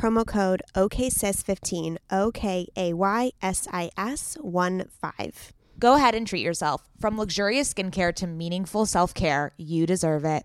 promo code OKSIS15, O K A Y S I S 1 5. Go ahead and treat yourself. From luxurious skincare to meaningful self care, you deserve it.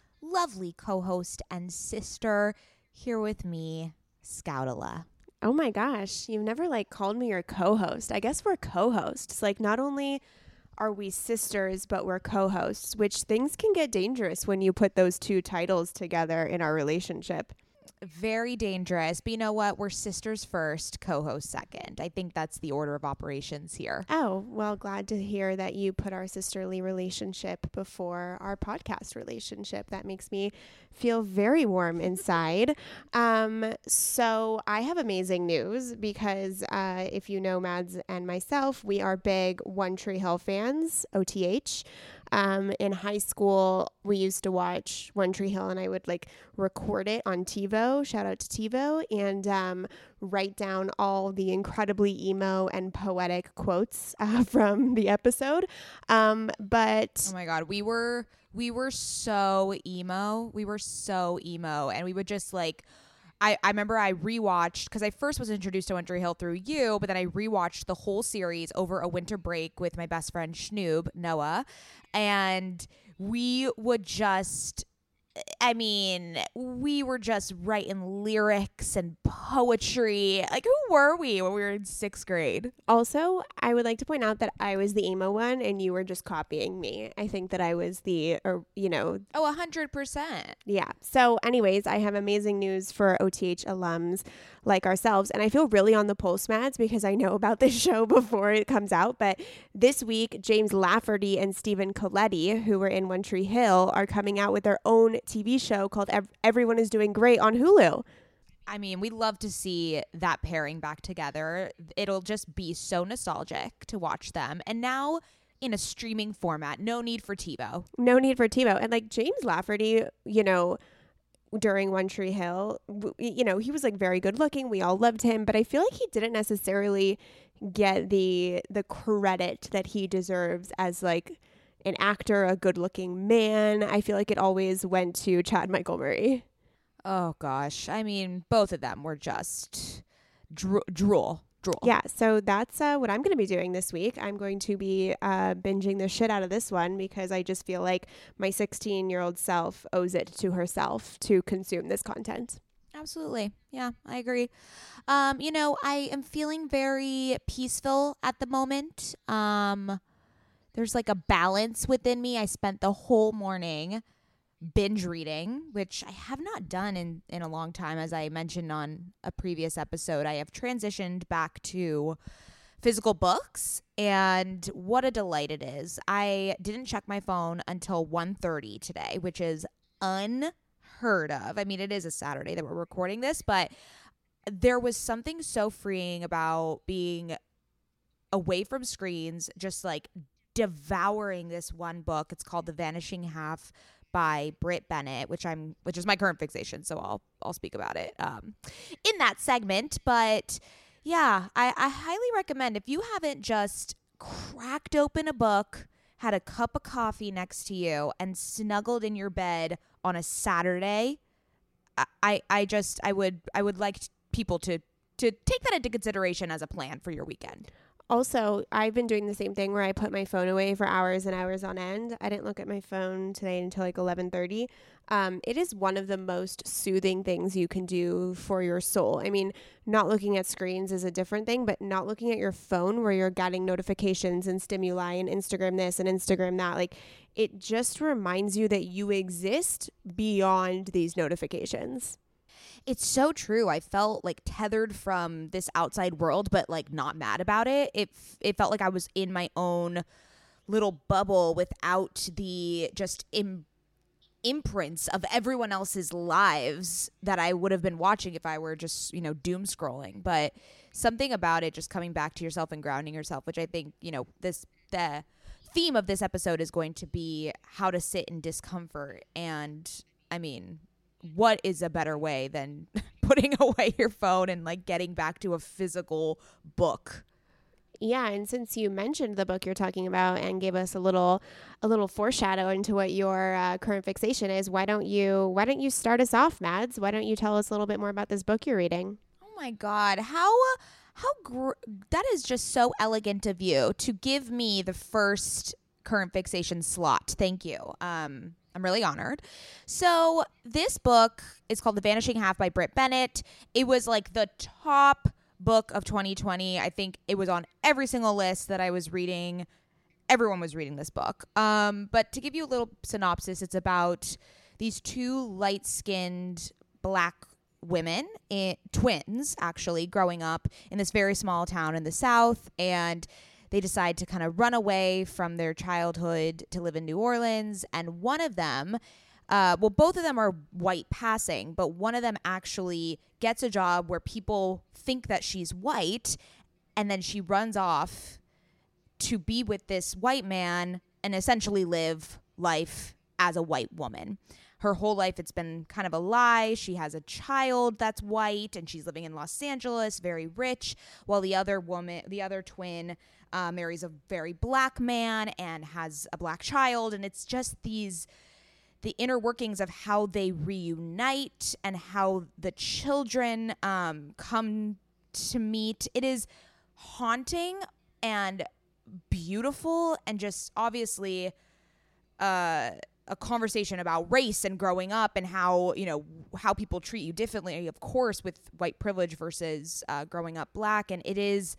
lovely co host and sister here with me, Scoutala. Oh my gosh, you've never like called me your co host. I guess we're co hosts. Like, not only are we sisters, but we're co hosts, which things can get dangerous when you put those two titles together in our relationship very dangerous. But you know what? We're sisters first, co host second. I think that's the order of operations here. Oh, well, glad to hear that you put our sisterly relationship before our podcast relationship. That makes me feel very warm inside. Um, so I have amazing news because uh, if you know Mads and myself, we are big One Tree Hill fans, OTH. Um, in high school, we used to watch One Tree Hill, and I would like record it on TiVo. Shout out to TiVo, and um, write down all the incredibly emo and poetic quotes uh, from the episode. Um, but oh my god, we were we were so emo. We were so emo, and we would just like I, I remember I rewatched because I first was introduced to Tree Hill through you, but then I rewatched the whole series over a winter break with my best friend Schnoob, Noah. And we would just I mean, we were just writing lyrics and poetry. Like, who were we when we were in sixth grade? Also, I would like to point out that I was the emo one and you were just copying me. I think that I was the, or, you know. Oh, 100%. Yeah. So, anyways, I have amazing news for OTH alums like ourselves. And I feel really on the pulse, Mads, because I know about this show before it comes out. But this week, James Lafferty and Stephen Colletti, who were in One Tree Hill, are coming out with their own TV show called Everyone is Doing Great on Hulu. I mean, we'd love to see that pairing back together. It'll just be so nostalgic to watch them. And now in a streaming format, no need for TiVo. No need for TiVo. And like James Lafferty, you know, during One Tree Hill, you know, he was like very good looking. We all loved him, but I feel like he didn't necessarily get the the credit that he deserves as like an actor, a good looking man. I feel like it always went to Chad Michael Murray. Oh gosh. I mean, both of them were just dro- drool. Drool. Yeah, so that's uh, what I'm going to be doing this week. I'm going to be uh, binging the shit out of this one because I just feel like my 16 year old self owes it to herself to consume this content. absolutely. Yeah, I agree. Um, you know, I am feeling very peaceful at the moment. Um, there's like a balance within me. I spent the whole morning binge reading, which I have not done in in a long time as I mentioned on a previous episode. I have transitioned back to physical books and what a delight it is. I didn't check my phone until 1:30 today, which is unheard of. I mean, it is a Saturday that we're recording this, but there was something so freeing about being away from screens, just like devouring this one book. It's called The Vanishing Half by Brit Bennett, which I'm which is my current fixation, so I'll I'll speak about it um in that segment, but yeah, I, I highly recommend if you haven't just cracked open a book, had a cup of coffee next to you, and snuggled in your bed on a Saturday. I, I just I would I would like people to to take that into consideration as a plan for your weekend. Also, I've been doing the same thing where I put my phone away for hours and hours on end. I didn't look at my phone today until like 11:30. Um, it is one of the most soothing things you can do for your soul. I mean, not looking at screens is a different thing, but not looking at your phone where you're getting notifications and stimuli and Instagram this and Instagram that, like it just reminds you that you exist beyond these notifications. It's so true. I felt like tethered from this outside world, but like not mad about it. It it felt like I was in my own little bubble without the just Im- imprints of everyone else's lives that I would have been watching if I were just you know doom scrolling. But something about it, just coming back to yourself and grounding yourself, which I think you know this the theme of this episode is going to be how to sit in discomfort and I mean, what is a better way than putting away your phone and like getting back to a physical book? Yeah, and since you mentioned the book you're talking about and gave us a little a little foreshadow into what your uh, current fixation is, why don't you why don't you start us off, Mads? Why don't you tell us a little bit more about this book you're reading? Oh my god, how how gr- that is just so elegant of you to give me the first current fixation slot. Thank you. Um I'm really honored. So, this book is called The Vanishing Half by Brit Bennett. It was like the top book of 2020. I think it was on every single list that I was reading. Everyone was reading this book. Um, but to give you a little synopsis, it's about these two light skinned black women, it, twins actually, growing up in this very small town in the South. And they decide to kind of run away from their childhood to live in New Orleans. And one of them, uh, well, both of them are white passing, but one of them actually gets a job where people think that she's white. And then she runs off to be with this white man and essentially live life as a white woman her whole life it's been kind of a lie. She has a child that's white and she's living in Los Angeles, very rich, while the other woman, the other twin, uh, marries a very black man and has a black child. And it's just these the inner workings of how they reunite and how the children um, come to meet. It is haunting and beautiful and just obviously uh, a conversation about race and growing up and how you know how people treat you differently of course with white privilege versus uh, growing up black and it is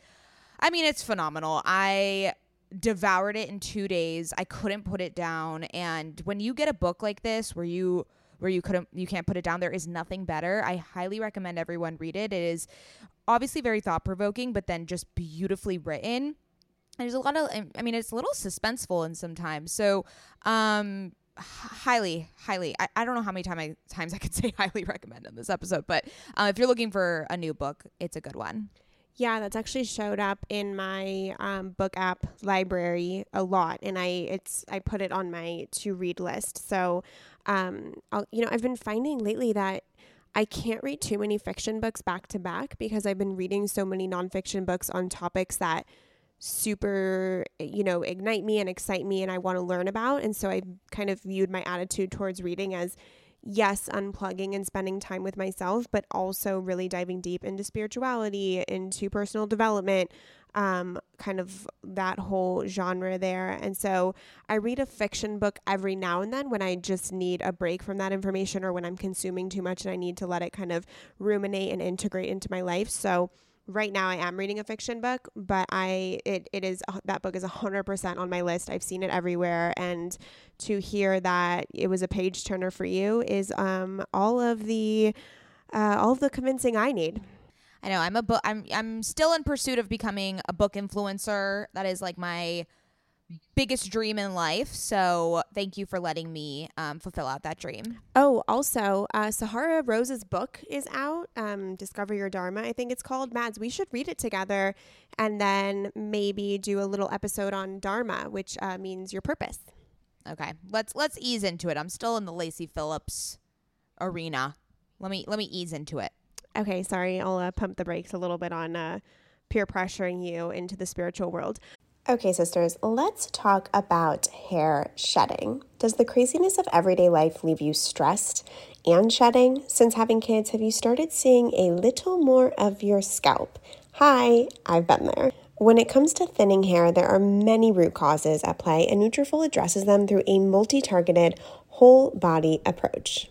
i mean it's phenomenal. I devoured it in two days. I couldn't put it down. And when you get a book like this where you where you couldn't you can't put it down there is nothing better. I highly recommend everyone read it. It is obviously very thought provoking but then just beautifully written. There's a lot of i mean it's a little suspenseful in sometimes so um highly highly I, I don't know how many time I, times i could say highly recommend in this episode but uh, if you're looking for a new book it's a good one yeah that's actually showed up in my um, book app library a lot and i it's i put it on my to read list so um I'll, you know i've been finding lately that I can't read too many fiction books back to back because I've been reading so many nonfiction books on topics that super, you know, ignite me and excite me and I want to learn about. And so I kind of viewed my attitude towards reading as yes, unplugging and spending time with myself, but also really diving deep into spirituality, into personal development, um, kind of that whole genre there. And so I read a fiction book every now and then when I just need a break from that information or when I'm consuming too much and I need to let it kind of ruminate and integrate into my life. So right now I am reading a fiction book, but I it it is that book is 100% on my list. I've seen it everywhere and to hear that it was a page turner for you is um all of the uh, all of the convincing I need. I know I'm a book I'm I'm still in pursuit of becoming a book influencer. That is like my biggest dream in life. So thank you for letting me um, fulfill out that dream. Oh, also, uh, Sahara Rose's book is out. Um, Discover Your Dharma, I think it's called. Mads, we should read it together and then maybe do a little episode on Dharma, which uh, means your purpose. Okay, let's let's ease into it. I'm still in the Lacy Phillips arena. Let me let me ease into it. Okay, sorry. I'll uh, pump the brakes a little bit on uh, peer pressuring you into the spiritual world. Okay, sisters, let's talk about hair shedding. Does the craziness of everyday life leave you stressed and shedding? Since having kids, have you started seeing a little more of your scalp? Hi, I've been there. When it comes to thinning hair, there are many root causes at play, and Nutrafol addresses them through a multi-targeted, whole body approach.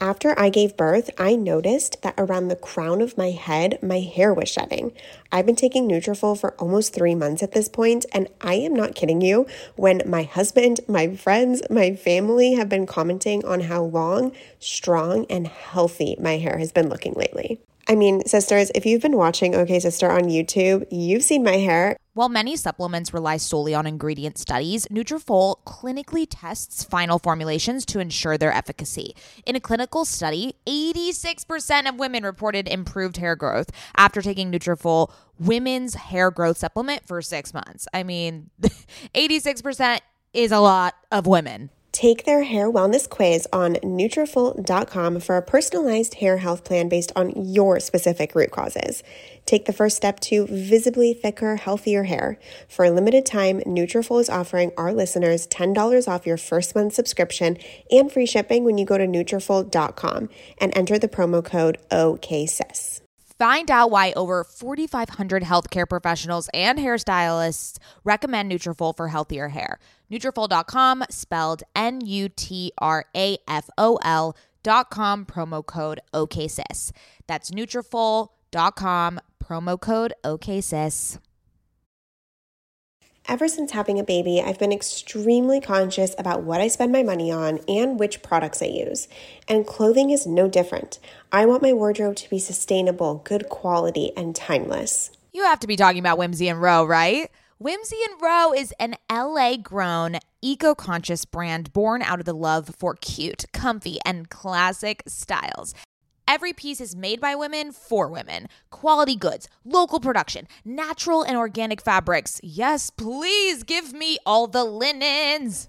After I gave birth, I noticed that around the crown of my head, my hair was shedding. I've been taking Nutrafol for almost three months at this point, and I am not kidding you. When my husband, my friends, my family have been commenting on how long, strong, and healthy my hair has been looking lately. I mean, sisters, if you've been watching OK Sister on YouTube, you've seen my hair. While many supplements rely solely on ingredient studies, Nutrafol clinically tests final formulations to ensure their efficacy. In a clinical study, 86% of women reported improved hair growth after taking Nutrafol women's hair growth supplement for 6 months. I mean, 86% is a lot of women. Take their hair wellness quiz on Nutrafol.com for a personalized hair health plan based on your specific root causes. Take the first step to visibly thicker, healthier hair. For a limited time, Nutrafol is offering our listeners $10 off your first month subscription and free shipping when you go to Nutrafol.com and enter the promo code OKSIS. Find out why over 4,500 healthcare professionals and hairstylists recommend Nutrafol for healthier hair. Nutrafol.com, spelled N-U-T-R-A-F-O-L dot com, promo code OKSIS. That's Nutrafol.com, promo code OKSIS. Ever since having a baby, I've been extremely conscious about what I spend my money on and which products I use. And clothing is no different. I want my wardrobe to be sustainable, good quality, and timeless. You have to be talking about Whimsy and Row, right? Whimsy and Row is an LA grown, eco conscious brand born out of the love for cute, comfy, and classic styles. Every piece is made by women for women. Quality goods, local production, natural and organic fabrics. Yes, please give me all the linens.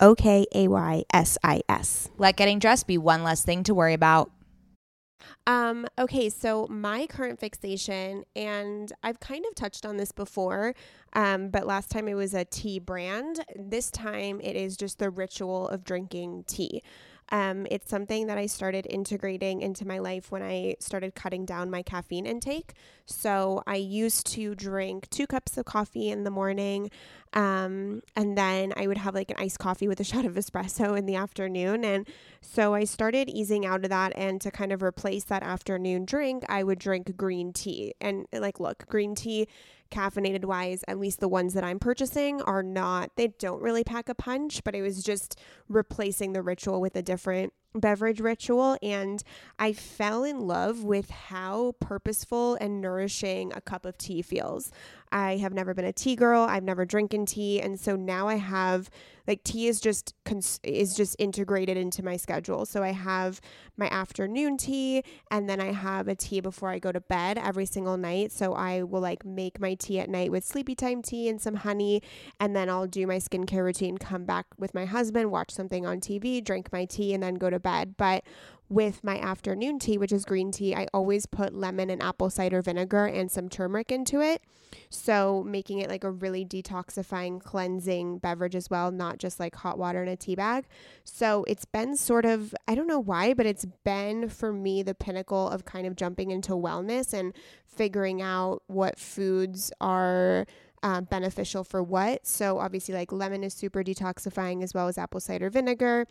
O K A Y S I S. Let getting dressed be one less thing to worry about. Um, okay, so my current fixation, and I've kind of touched on this before, um, but last time it was a tea brand. This time it is just the ritual of drinking tea. Um, it's something that I started integrating into my life when I started cutting down my caffeine intake. So I used to drink two cups of coffee in the morning, um, and then I would have like an iced coffee with a shot of espresso in the afternoon. And so I started easing out of that, and to kind of replace that afternoon drink, I would drink green tea. And like, look, green tea caffeinated wise, at least the ones that I'm purchasing are not, they don't really pack a punch, but it was just replacing the ritual with a different beverage ritual. And I fell in love with how purposeful and nourishing a cup of tea feels. I have never been a tea girl. I've never drinking tea, and so now I have like tea is just cons- is just integrated into my schedule. So I have my afternoon tea, and then I have a tea before I go to bed every single night. So I will like make my tea at night with sleepy time tea and some honey, and then I'll do my skincare routine, come back with my husband, watch something on TV, drink my tea, and then go to bed. But with my afternoon tea, which is green tea, I always put lemon and apple cider vinegar and some turmeric into it. So, making it like a really detoxifying, cleansing beverage as well, not just like hot water in a tea bag. So, it's been sort of, I don't know why, but it's been for me the pinnacle of kind of jumping into wellness and figuring out what foods are. Uh, beneficial for what. So, obviously, like lemon is super detoxifying as well as apple cider vinegar.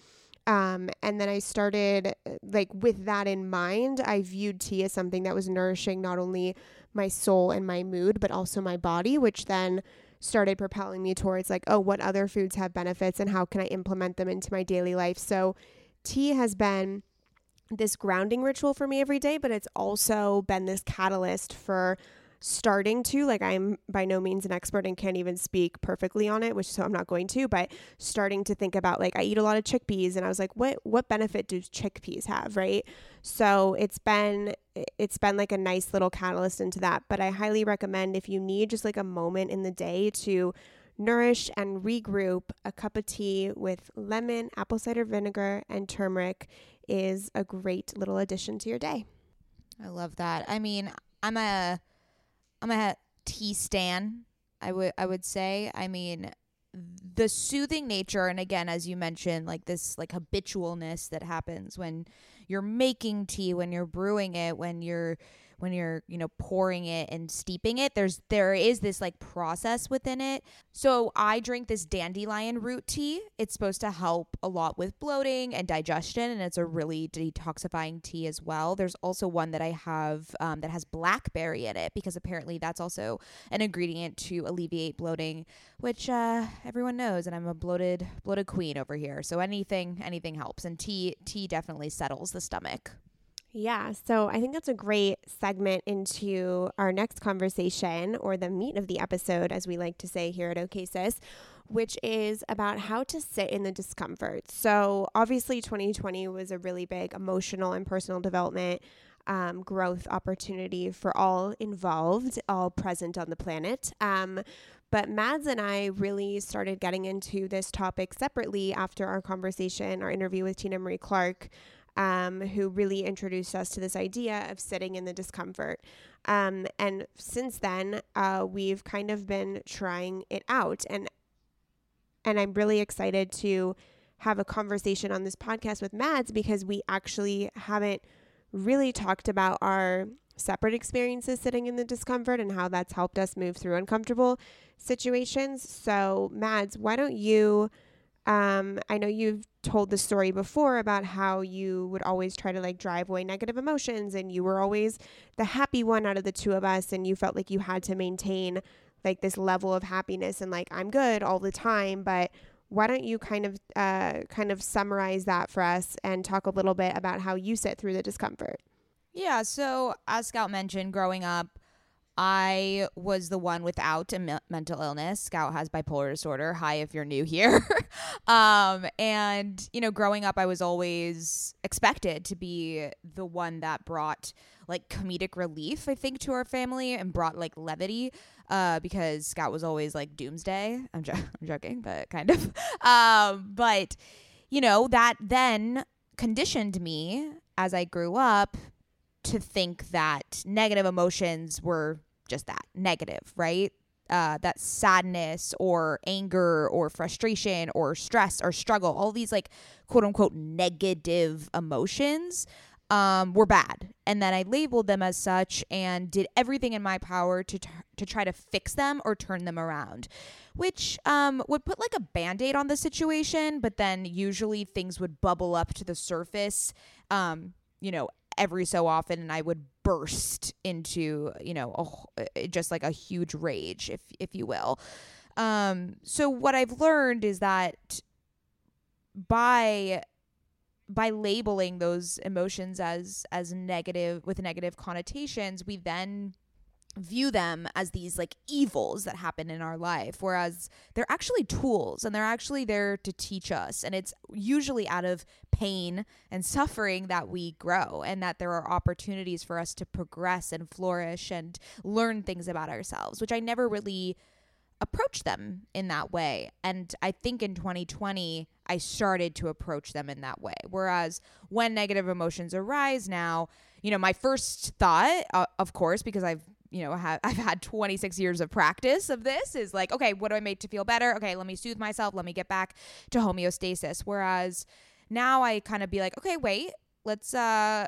Um, and then I started, like, with that in mind, I viewed tea as something that was nourishing not only my soul and my mood, but also my body, which then started propelling me towards, like, oh, what other foods have benefits and how can I implement them into my daily life? So, tea has been this grounding ritual for me every day, but it's also been this catalyst for starting to like I'm by no means an expert and can't even speak perfectly on it, which so I'm not going to, but starting to think about like I eat a lot of chickpeas and I was like, what what benefit do chickpeas have, right? So it's been it's been like a nice little catalyst into that. But I highly recommend if you need just like a moment in the day to nourish and regroup, a cup of tea with lemon, apple cider vinegar, and turmeric is a great little addition to your day. I love that. I mean, I'm a I'm a tea stan. I would I would say. I mean, the soothing nature, and again, as you mentioned, like this like habitualness that happens when you're making tea, when you're brewing it, when you're when you're you know pouring it and steeping it there's there is this like process within it. So i drink this dandelion root tea. It's supposed to help a lot with bloating and digestion and it's a really detoxifying tea as well. There's also one that i have um, that has blackberry in it because apparently that's also an ingredient to alleviate bloating which uh, everyone knows and i'm a bloated bloated queen over here. So anything anything helps and tea tea definitely settles the stomach Yeah, so I think that's a great segment into our next conversation or the meat of the episode, as we like to say here at OKSIS, which is about how to sit in the discomfort. So, obviously, 2020 was a really big emotional and personal development um, growth opportunity for all involved, all present on the planet. Um, but Mads and I really started getting into this topic separately after our conversation, our interview with Tina Marie Clark um, who really introduced us to this idea of sitting in the discomfort. Um, and since then, uh, we've kind of been trying it out, and and I'm really excited to have a conversation on this podcast with Mads because we actually haven't really talked about our separate experiences sitting in the discomfort and how that's helped us move through uncomfortable situations. So, Mads, why don't you? Um, I know you've told the story before about how you would always try to like drive away negative emotions and you were always the happy one out of the two of us and you felt like you had to maintain like this level of happiness and like I'm good all the time but why don't you kind of uh, kind of summarize that for us and talk a little bit about how you sit through the discomfort? Yeah so as scout mentioned growing up I was the one without a me- mental illness. Scout has bipolar disorder. Hi, if you're new here. um, and, you know, growing up, I was always expected to be the one that brought like comedic relief, I think, to our family and brought like levity uh, because Scout was always like doomsday. I'm, jo- I'm joking, but kind of. Um, but, you know, that then conditioned me as I grew up to think that negative emotions were just that negative, right? Uh, that sadness or anger or frustration or stress or struggle, all these like quote unquote negative emotions um, were bad. And then I labeled them as such and did everything in my power to, t- to try to fix them or turn them around, which um, would put like a band aid on the situation, but then usually things would bubble up to the surface, um, you know, every so often and I would burst into, you know, a, just like a huge rage, if, if you will. Um, so what I've learned is that by by labeling those emotions as as negative with negative connotations we then view them as these like evils that happen in our life whereas they're actually tools and they're actually there to teach us and it's usually out of pain and suffering that we grow and that there are opportunities for us to progress and flourish and learn things about ourselves which I never really approached them in that way. And I think in 2020 I started to approach them in that way. Whereas when negative emotions arise now you know my first thought uh, of course because I've you know, I've had 26 years of practice of this is like, okay, what do I make to feel better? Okay, let me soothe myself. Let me get back to homeostasis. Whereas now I kind of be like, okay, wait, let's, uh,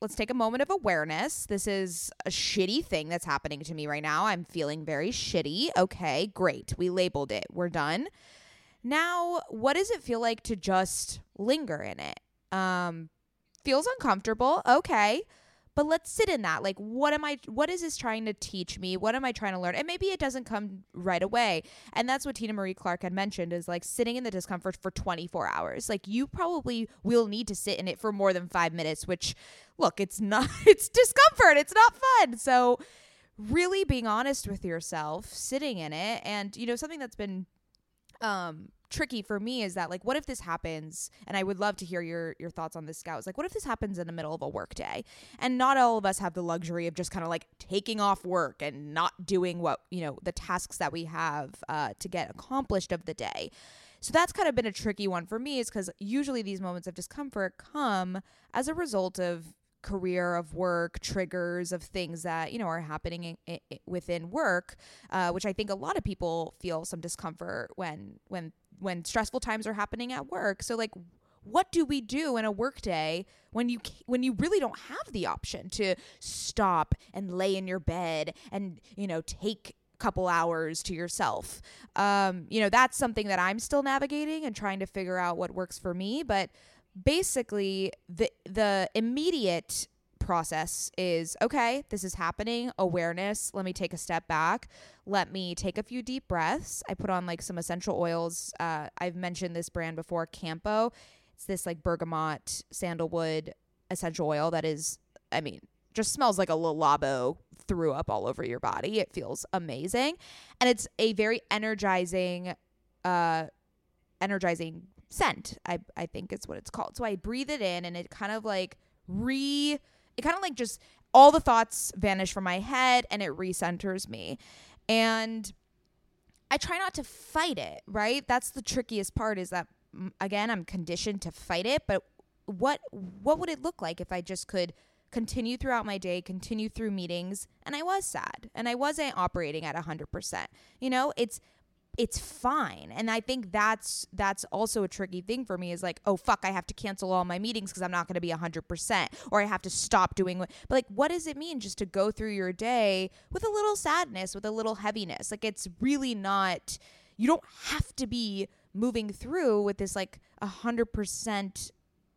let's take a moment of awareness. This is a shitty thing that's happening to me right now. I'm feeling very shitty. Okay, great. We labeled it. We're done. Now, what does it feel like to just linger in it? Um, feels uncomfortable. Okay but let's sit in that like what am i what is this trying to teach me? What am i trying to learn? And maybe it doesn't come right away. And that's what tina marie clark had mentioned is like sitting in the discomfort for 24 hours. Like you probably will need to sit in it for more than five minutes which look it's not it's discomfort. It's not fun. So really being honest with yourself sitting in it and you know something that's been um tricky for me is that like what if this happens and i would love to hear your your thoughts on this scouts like what if this happens in the middle of a work day? And not all of us have the luxury of just kind of like taking off work and not doing what you know the tasks that we have uh, to get accomplished of the day. So that's kind of been a tricky one for me is because usually these moments of discomfort come as a result of career of work triggers of things that you know are happening in, in, within work uh, which i think a lot of people feel some discomfort when when when stressful times are happening at work. So like what do we do in a workday when you when you really don't have the option to stop and lay in your bed and you know take a couple hours to yourself? Um, you know that's something that i'm still navigating and trying to figure out what works for me. But basically the the immediate process is okay, this is happening, awareness. Let me take a step back. Let me take a few deep breaths. I put on like some essential oils. Uh, I've mentioned this brand before, Campo. It's this like bergamot, sandalwood essential oil that is, I mean, just smells like a Le Labo threw up all over your body. It feels amazing. And it's a very energizing, uh, energizing scent, I, I think is what it's called. So I breathe it in and it kind of like re it kind of like just all the thoughts vanish from my head and it recenters me. And I try not to fight it, right? That's the trickiest part is that again, I'm conditioned to fight it, but what what would it look like if I just could continue throughout my day, continue through meetings, and I was sad and I wasn't operating at 100%. You know, it's it's fine. And i think that's that's also a tricky thing for me is like oh fuck i have to cancel all my meetings because i'm not going to be 100% or i have to stop doing what but like what does it mean just to go through your day with a little sadness with a little heaviness? Like it's really not you don't have to be moving through with this like 100%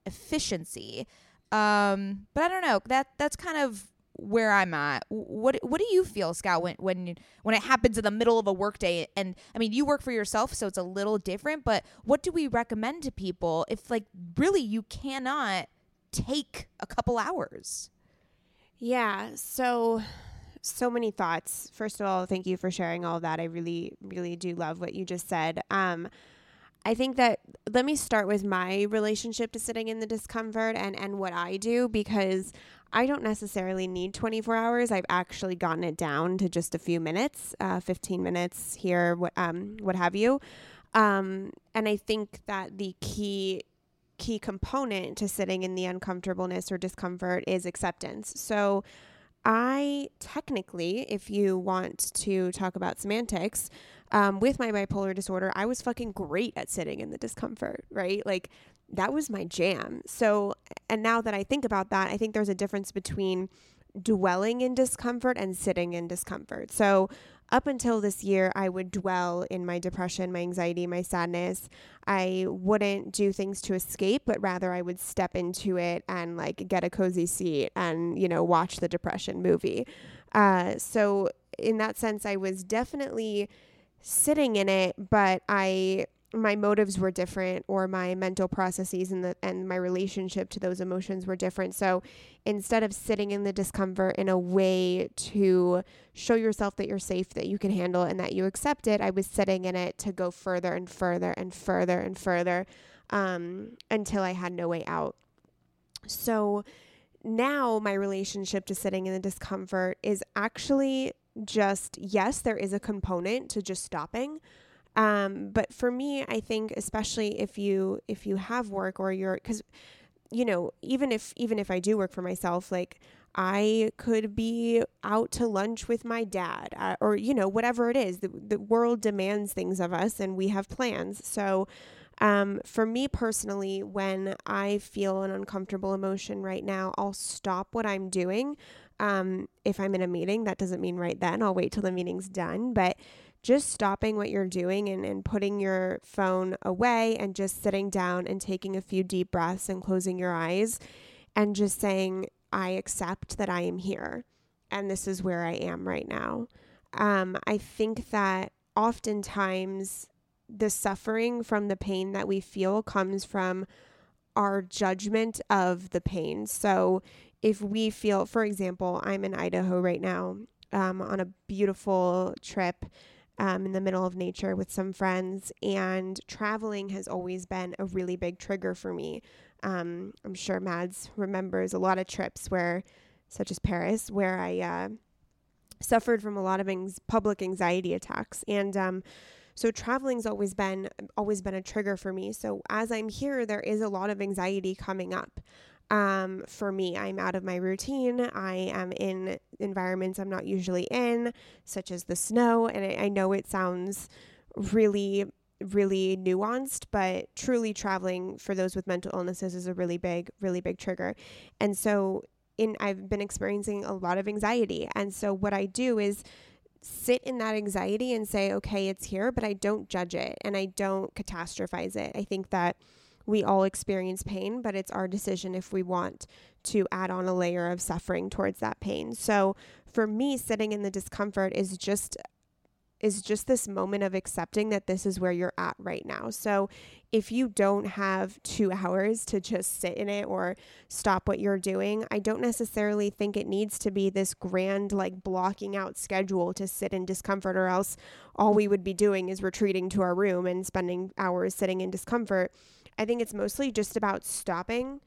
efficiency. Um but i don't know that that's kind of where I'm at. What what do you feel, Scout, when when when it happens in the middle of a workday? And I mean, you work for yourself, so it's a little different. But what do we recommend to people if, like, really you cannot take a couple hours? Yeah. So so many thoughts. First of all, thank you for sharing all that. I really really do love what you just said. Um, I think that let me start with my relationship to sitting in the discomfort and and what I do because I don't necessarily need 24 hours. I've actually gotten it down to just a few minutes, uh, 15 minutes here, what, um, what have you. Um, and I think that the key key component to sitting in the uncomfortableness or discomfort is acceptance. So I technically, if you want to talk about semantics, um, with my bipolar disorder, I was fucking great at sitting in the discomfort, right? Like that was my jam. So, and now that I think about that, I think there's a difference between dwelling in discomfort and sitting in discomfort. So, up until this year, I would dwell in my depression, my anxiety, my sadness. I wouldn't do things to escape, but rather I would step into it and like get a cozy seat and, you know, watch the depression movie. Uh, so, in that sense, I was definitely sitting in it, but I my motives were different or my mental processes and the and my relationship to those emotions were different. So instead of sitting in the discomfort in a way to show yourself that you're safe, that you can handle it and that you accept it, I was sitting in it to go further and further and further and further um, until I had no way out. So now my relationship to sitting in the discomfort is actually just yes, there is a component to just stopping um, but for me, I think especially if you if you have work or you're because you know even if even if I do work for myself, like I could be out to lunch with my dad uh, or you know whatever it is. The the world demands things of us, and we have plans. So. Um, for me personally, when I feel an uncomfortable emotion right now, I'll stop what I'm doing. Um, if I'm in a meeting, that doesn't mean right then. I'll wait till the meeting's done. But just stopping what you're doing and, and putting your phone away and just sitting down and taking a few deep breaths and closing your eyes and just saying, I accept that I am here and this is where I am right now. Um, I think that oftentimes the suffering from the pain that we feel comes from our judgment of the pain. So if we feel, for example, I'm in Idaho right now um, on a beautiful trip um, in the middle of nature with some friends, and traveling has always been a really big trigger for me. Um, I'm sure Mads remembers a lot of trips where, such as Paris, where I uh, suffered from a lot of public anxiety attacks, and um, so traveling's always been always been a trigger for me. So as I'm here, there is a lot of anxiety coming up. Um, for me, I'm out of my routine. I am in environments I'm not usually in, such as the snow. And I, I know it sounds really really nuanced, but truly traveling for those with mental illnesses is a really big, really big trigger. And so in I've been experiencing a lot of anxiety. And so what I do is sit in that anxiety and say, okay, it's here, but I don't judge it and I don't catastrophize it. I think that we all experience pain, but it's our decision if we want to add on a layer of suffering towards that pain. So for me, sitting in the discomfort is just is just this moment of accepting that this is where you're at right now. So, if you don't have two hours to just sit in it or stop what you're doing, I don't necessarily think it needs to be this grand, like blocking out schedule to sit in discomfort, or else all we would be doing is retreating to our room and spending hours sitting in discomfort. I think it's mostly just about stopping,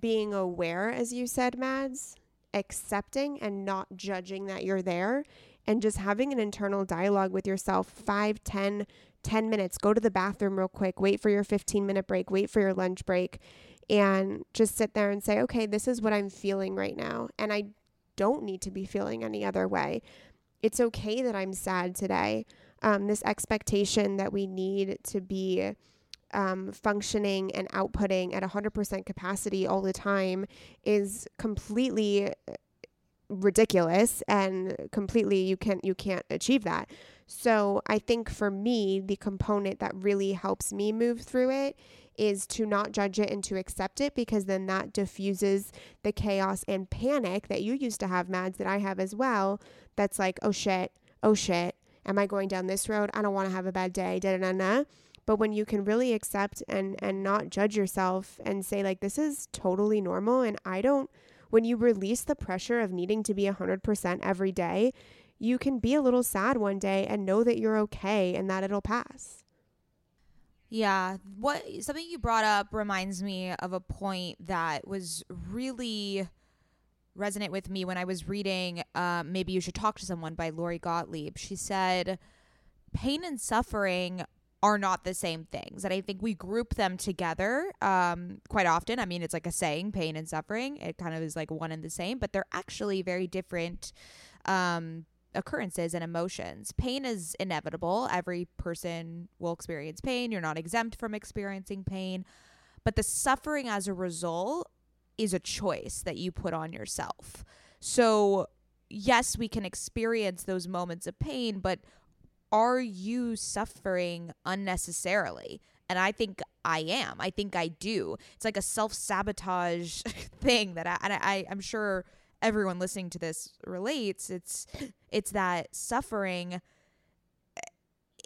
being aware, as you said, Mads, accepting and not judging that you're there and just having an internal dialogue with yourself. 5 10 10 minutes. Go to the bathroom real quick. Wait for your 15 minute break. Wait for your lunch break. And just sit there and say okay this is what i'm feeling right now and i don't need to be feeling any other way. It's okay that i'm sad today. Um, this expectation that we need to be um, functioning and outputting at 100% capacity all the time is completely ridiculous and completely you can't you can't achieve that. So I think for me the component that really helps me move through it is to not judge it and to accept it because then that diffuses the chaos and panic that you used to have mads that I have as well that's like oh shit oh shit am I going down this road I don't want to have a bad day da da da but when you can really accept and and not judge yourself and say like this is totally normal and I don't when you release the pressure of needing to be 100% every day, you can be a little sad one day and know that you're okay and that it'll pass. Yeah, what something you brought up reminds me of a point that was really resonant with me when I was reading uh, Maybe You Should Talk to Someone by Lori Gottlieb. She said, Pain and suffering are not the same things. And I think we group them together um, quite often. I mean, it's like a saying, pain and suffering. It kind of is like one and the same, but they're actually very different um, occurrences and emotions. Pain is inevitable. Every person will experience pain. You're not exempt from experiencing pain. But the suffering as a result is a choice that you put on yourself. So, yes, we can experience those moments of pain, but are you suffering unnecessarily? And I think I am. I think I do. It's like a self sabotage thing that I, and I, I'm sure everyone listening to this relates. It's, it's that suffering. Eh,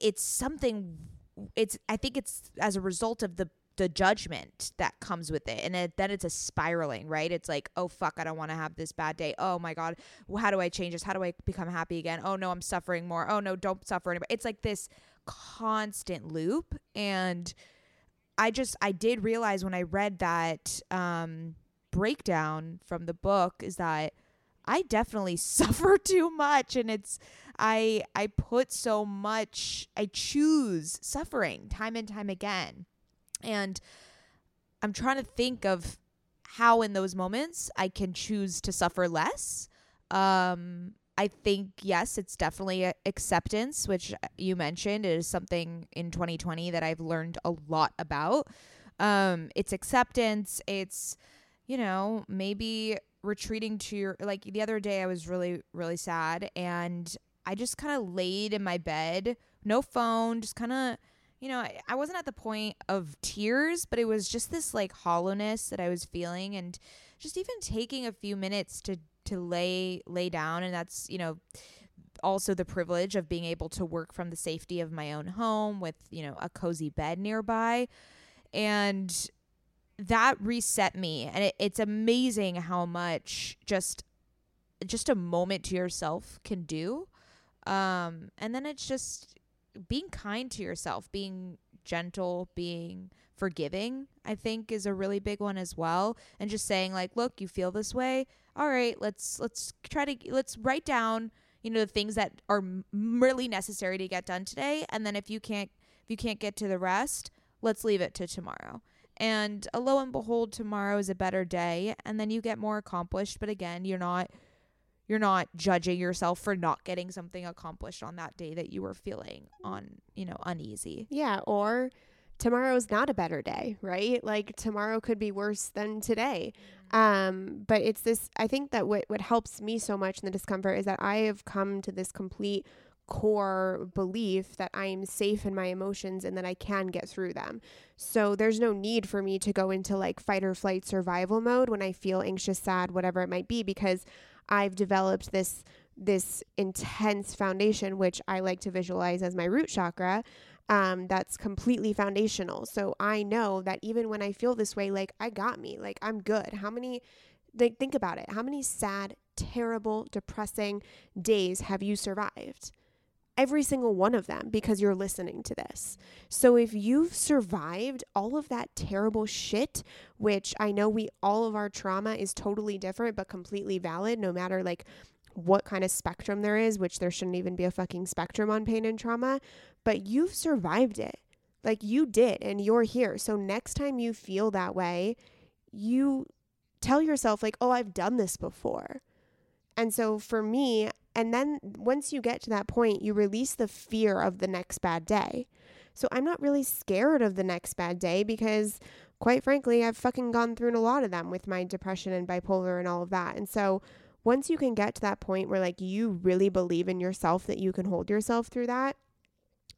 it's something. It's. I think it's as a result of the the judgment that comes with it. And it, then it's a spiraling right? It's like oh fuck i don't want to have this bad day. Oh my god well, how do i change this? How do i become happy again? Oh no i'm suffering more. Oh no don't suffer anymore. It's like this constant loop. And i just i did realize when i read that um breakdown from the book is that I definitely suffer too much. And it's I I put so much I choose suffering time and time again. And I'm trying to think of how in those moments I can choose to suffer less. Um, I think yes, it's definitely acceptance, which you mentioned is something in 2020 that I've learned a lot about. Um, it's acceptance. It's you know maybe retreating to your like the other day I was really really sad and I just kind of laid in my bed, no phone, just kind of you know, I, I wasn't at the point of tears, but it was just this like hollowness that I was feeling and just even taking a few minutes to to lay lay down. And that's, you know, also the privilege of being able to work from the safety of my own home with, you know, a cozy bed nearby. And that reset me. And it, it's amazing how much just just a moment to yourself can do. Um and then it's just being kind to yourself, being gentle, being forgiving, I think is a really big one as well. And just saying like, look, you feel this way. All right, let's let's try to let's write down, you know, the things that are really necessary to get done today, and then if you can't if you can't get to the rest, let's leave it to tomorrow. And uh, lo and behold, tomorrow is a better day, and then you get more accomplished. But again, you're not you're not judging yourself for not getting something accomplished on that day that you were feeling on, you know, uneasy. Yeah, or tomorrow's not a better day, right? Like tomorrow could be worse than today. Um, but it's this I think that what what helps me so much in the discomfort is that I have come to this complete core belief that I am safe in my emotions and that I can get through them. So there's no need for me to go into like fight or flight survival mode when I feel anxious, sad, whatever it might be because I've developed this this intense foundation which I like to visualize as my root chakra um, that's completely foundational. So I know that even when I feel this way, like I got me, like I'm good. How many, like, think about it. How many sad, terrible, depressing days have you survived? Every single one of them because you're listening to this. So if you've survived all of that terrible shit, which I know we all of our trauma is totally different but completely valid, no matter like what kind of spectrum there is, which there shouldn't even be a fucking spectrum on pain and trauma, but you've survived it. Like you did, and you're here. So next time you feel that way, you tell yourself, like, oh, I've done this before. And so for me, and then once you get to that point, you release the fear of the next bad day. So I'm not really scared of the next bad day because, quite frankly, I've fucking gone through a lot of them with my depression and bipolar and all of that. And so once you can get to that point where like you really believe in yourself that you can hold yourself through that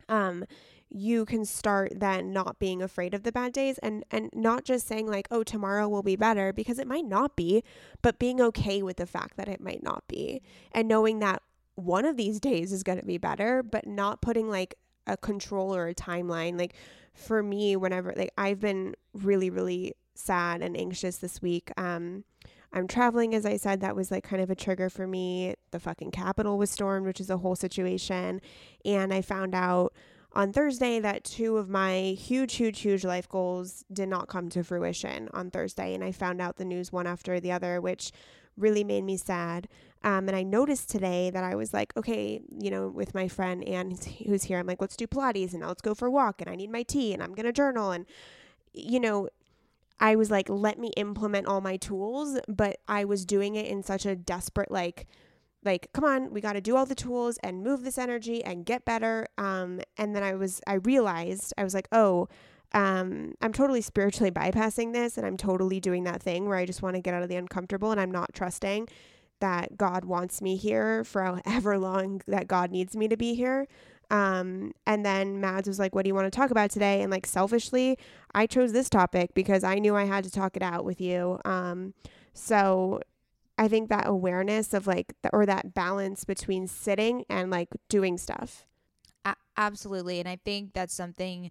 um you can start then not being afraid of the bad days and and not just saying like oh tomorrow will be better because it might not be but being okay with the fact that it might not be and knowing that one of these days is going to be better but not putting like a control or a timeline like for me whenever like I've been really really sad and anxious this week um I'm traveling, as I said, that was like kind of a trigger for me. The fucking Capitol was stormed, which is a whole situation. And I found out on Thursday that two of my huge, huge, huge life goals did not come to fruition on Thursday. And I found out the news one after the other, which really made me sad. Um, and I noticed today that I was like, okay, you know, with my friend Anne, who's here, I'm like, let's do Pilates and now let's go for a walk. And I need my tea and I'm going to journal. And, you know, I was like, let me implement all my tools, but I was doing it in such a desperate, like, like, come on, we got to do all the tools and move this energy and get better. Um, and then I was, I realized, I was like, oh, um, I'm totally spiritually bypassing this and I'm totally doing that thing where I just want to get out of the uncomfortable and I'm not trusting that God wants me here for however long that God needs me to be here. Um, and then Mads was like, What do you want to talk about today? And like selfishly, I chose this topic because I knew I had to talk it out with you. Um, so I think that awareness of like, the, or that balance between sitting and like doing stuff. A- absolutely. And I think that's something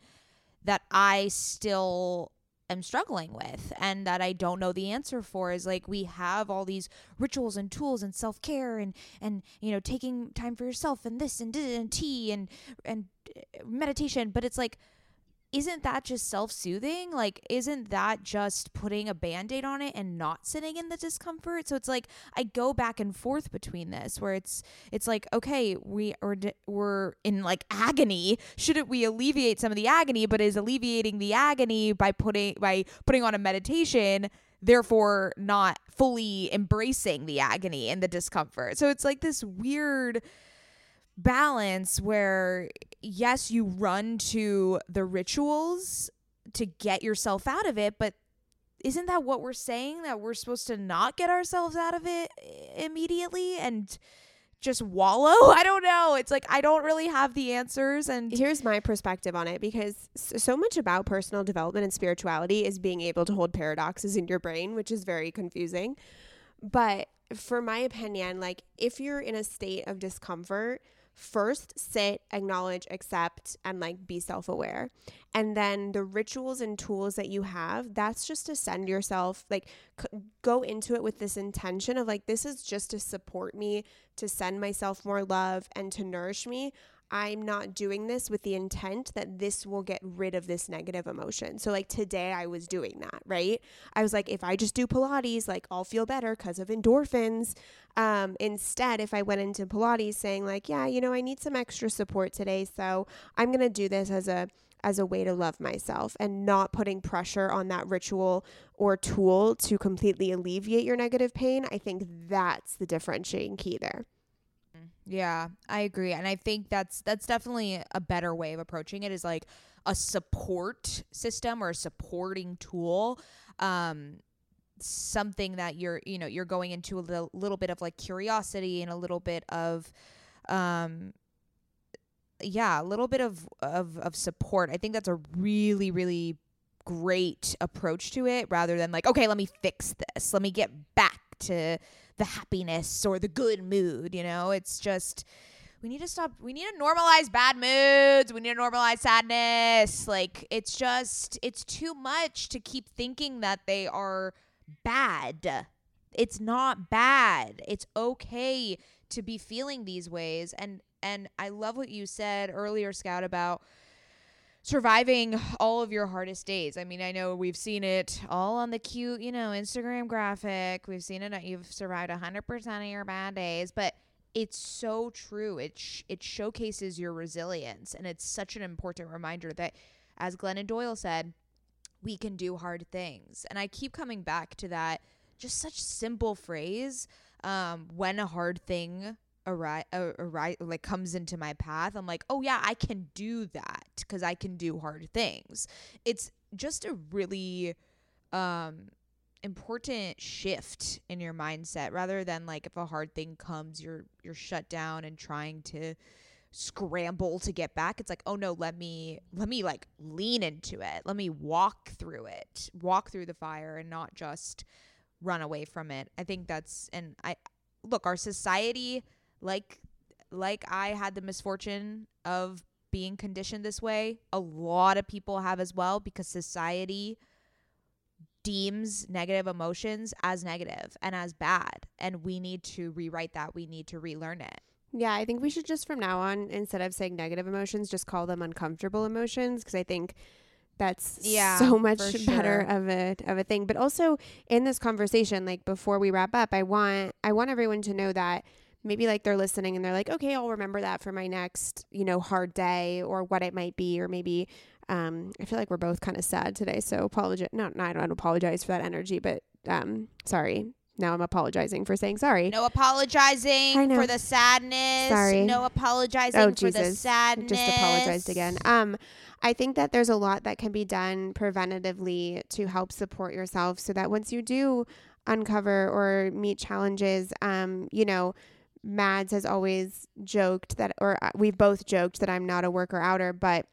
that I still am struggling with and that I don't know the answer for is like we have all these rituals and tools and self-care and and you know taking time for yourself and this and and tea and and uh, meditation but it's like isn't that just self-soothing? Like isn't that just putting a band-aid on it and not sitting in the discomfort? So it's like i go back and forth between this where it's it's like okay we are we're in like agony. Shouldn't we alleviate some of the agony? But is alleviating the agony by putting by putting on a meditation therefore not fully embracing the agony and the discomfort? So it's like this weird balance where yes, you run to the rituals to get yourself out of it, but isn't that what we're saying that we're supposed to not get ourselves out of it immediately and just wallow? I don't know. It's like I don't really have the answers and here's my perspective on it because so much about personal development and spirituality is being able to hold paradoxes in your brain, which is very confusing. But for my opinion, like if you're in a state of discomfort, first sit, acknowledge, accept, and like be self aware. And then the rituals and tools that you have, that's just to send yourself, like, c- go into it with this intention of like, this is just to support me, to send myself more love, and to nourish me. I'm not doing this with the intent that this will get rid of this negative emotion. So, like today, I was doing that, right? I was like, if I just do Pilates, like I'll feel better because of endorphins. Um, instead, if I went into Pilates saying, like, yeah, you know, I need some extra support today. So I'm going to do this as a as a way to love myself and not putting pressure on that ritual or tool to completely alleviate your negative pain. I think that's the differentiating key there. Yeah, I agree. And I think that's that's definitely a better way of approaching it is like a support system or a supporting tool. Um something that you're you know you're going into a little, little bit of like curiosity and a little bit of um yeah a little bit of of of support i think that's a really really great approach to it rather than like okay let me fix this let me get back to the happiness or the good mood you know it's just we need to stop we need to normalize bad moods we need to normalize sadness like it's just it's too much to keep thinking that they are bad. It's not bad. It's okay to be feeling these ways and and I love what you said earlier Scout about surviving all of your hardest days. I mean, I know we've seen it all on the cute, you know, Instagram graphic. We've seen it you've survived 100% of your bad days, but it's so true. It sh- it showcases your resilience and it's such an important reminder that as Glennon Doyle said, we can do hard things. And I keep coming back to that just such simple phrase um, when a hard thing arrive, uh, like comes into my path i'm like oh yeah i can do that because i can do hard things. It's just a really um important shift in your mindset rather than like if a hard thing comes you're you're shut down and trying to scramble to get back. It's like oh no let me let me like lean into it. Let me walk through it. Walk through the fire and not just run away from it. I think that's and i look our society like like i had the misfortune of being conditioned this way a lot of people have as well because society deems negative emotions as negative and as bad and we need to rewrite that we need to relearn it yeah, I think we should just from now on, instead of saying negative emotions, just call them uncomfortable emotions because I think that's yeah, so much better sure. of a of a thing. But also in this conversation, like before we wrap up, I want I want everyone to know that maybe like they're listening and they're like, okay, I'll remember that for my next, you know, hard day or what it might be, or maybe um, I feel like we're both kind of sad today, so apologize. No, no, I don't apologize for that energy, but um, sorry, now I'm apologizing for saying sorry. No apologizing for the sadness. Sorry. No apologizing oh, for the sadness. Just apologized again. Um, I think that there's a lot that can be done preventatively to help support yourself so that once you do uncover or meet challenges, um, you know, Mads has always joked that, or uh, we've both joked that I'm not a worker outer, but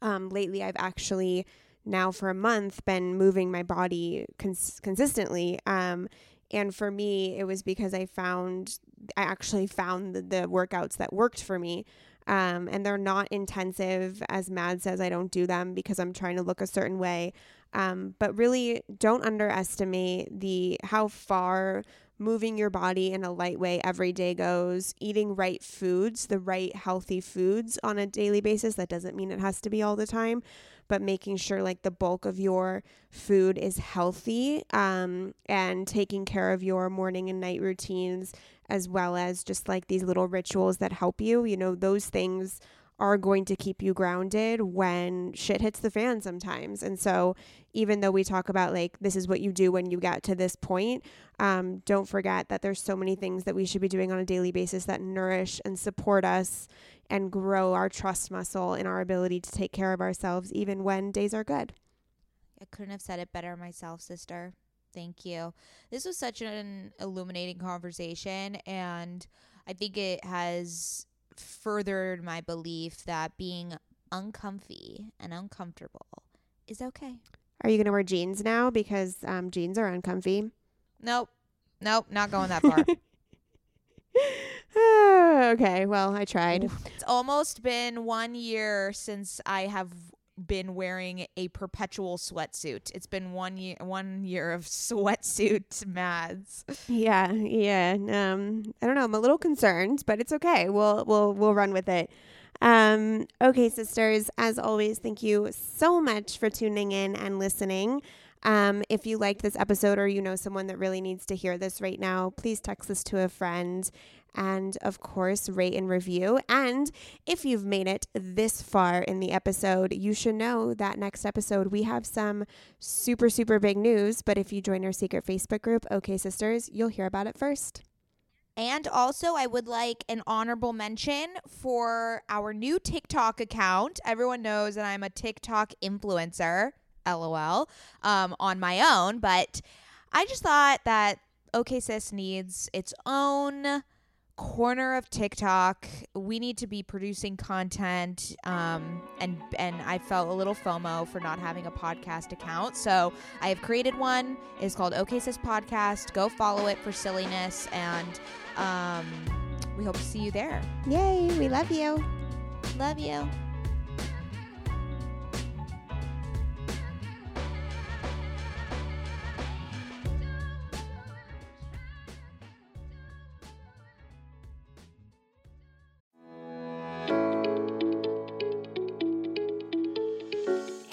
um, lately I've actually now for a month been moving my body cons- consistently. Um, and for me, it was because I found, I actually found the, the workouts that worked for me. Um, and they're not intensive. As Mad says, I don't do them because I'm trying to look a certain way. Um, but really, don't underestimate the how far moving your body in a light way every day goes. Eating right foods, the right healthy foods on a daily basis. That doesn't mean it has to be all the time, but making sure like the bulk of your food is healthy um, and taking care of your morning and night routines as well as just like these little rituals that help you you know those things are going to keep you grounded when shit hits the fan sometimes. And so, even though we talk about like this is what you do when you get to this point, um, don't forget that there's so many things that we should be doing on a daily basis that nourish and support us and grow our trust muscle and our ability to take care of ourselves even when days are good. I couldn't have said it better myself, sister. Thank you. This was such an illuminating conversation, and I think it has furthered my belief that being uncomfy and uncomfortable is okay. Are you going to wear jeans now because um, jeans are uncomfy? Nope. Nope, not going that far. okay, well, I tried. It's almost been one year since I have been wearing a perpetual sweatsuit. It's been one year one year of sweatsuit mads. Yeah, yeah. Um I don't know, I'm a little concerned, but it's okay. We'll we'll we'll run with it. Um okay, sisters, as always, thank you so much for tuning in and listening. Um, if you liked this episode or you know someone that really needs to hear this right now, please text this to a friend and of course, rate and review. And if you've made it this far in the episode, you should know that next episode we have some super, super big news. But if you join our secret Facebook group, OK Sisters, you'll hear about it first. And also, I would like an honorable mention for our new TikTok account. Everyone knows that I'm a TikTok influencer, lol, um, on my own. But I just thought that OK Sis needs its own corner of TikTok. We need to be producing content, um, and and I felt a little FOMO for not having a podcast account, so I have created one. It's called OK Sis Podcast. Go follow it for silliness, and um, we hope to see you there. Yay! We love you. Love you.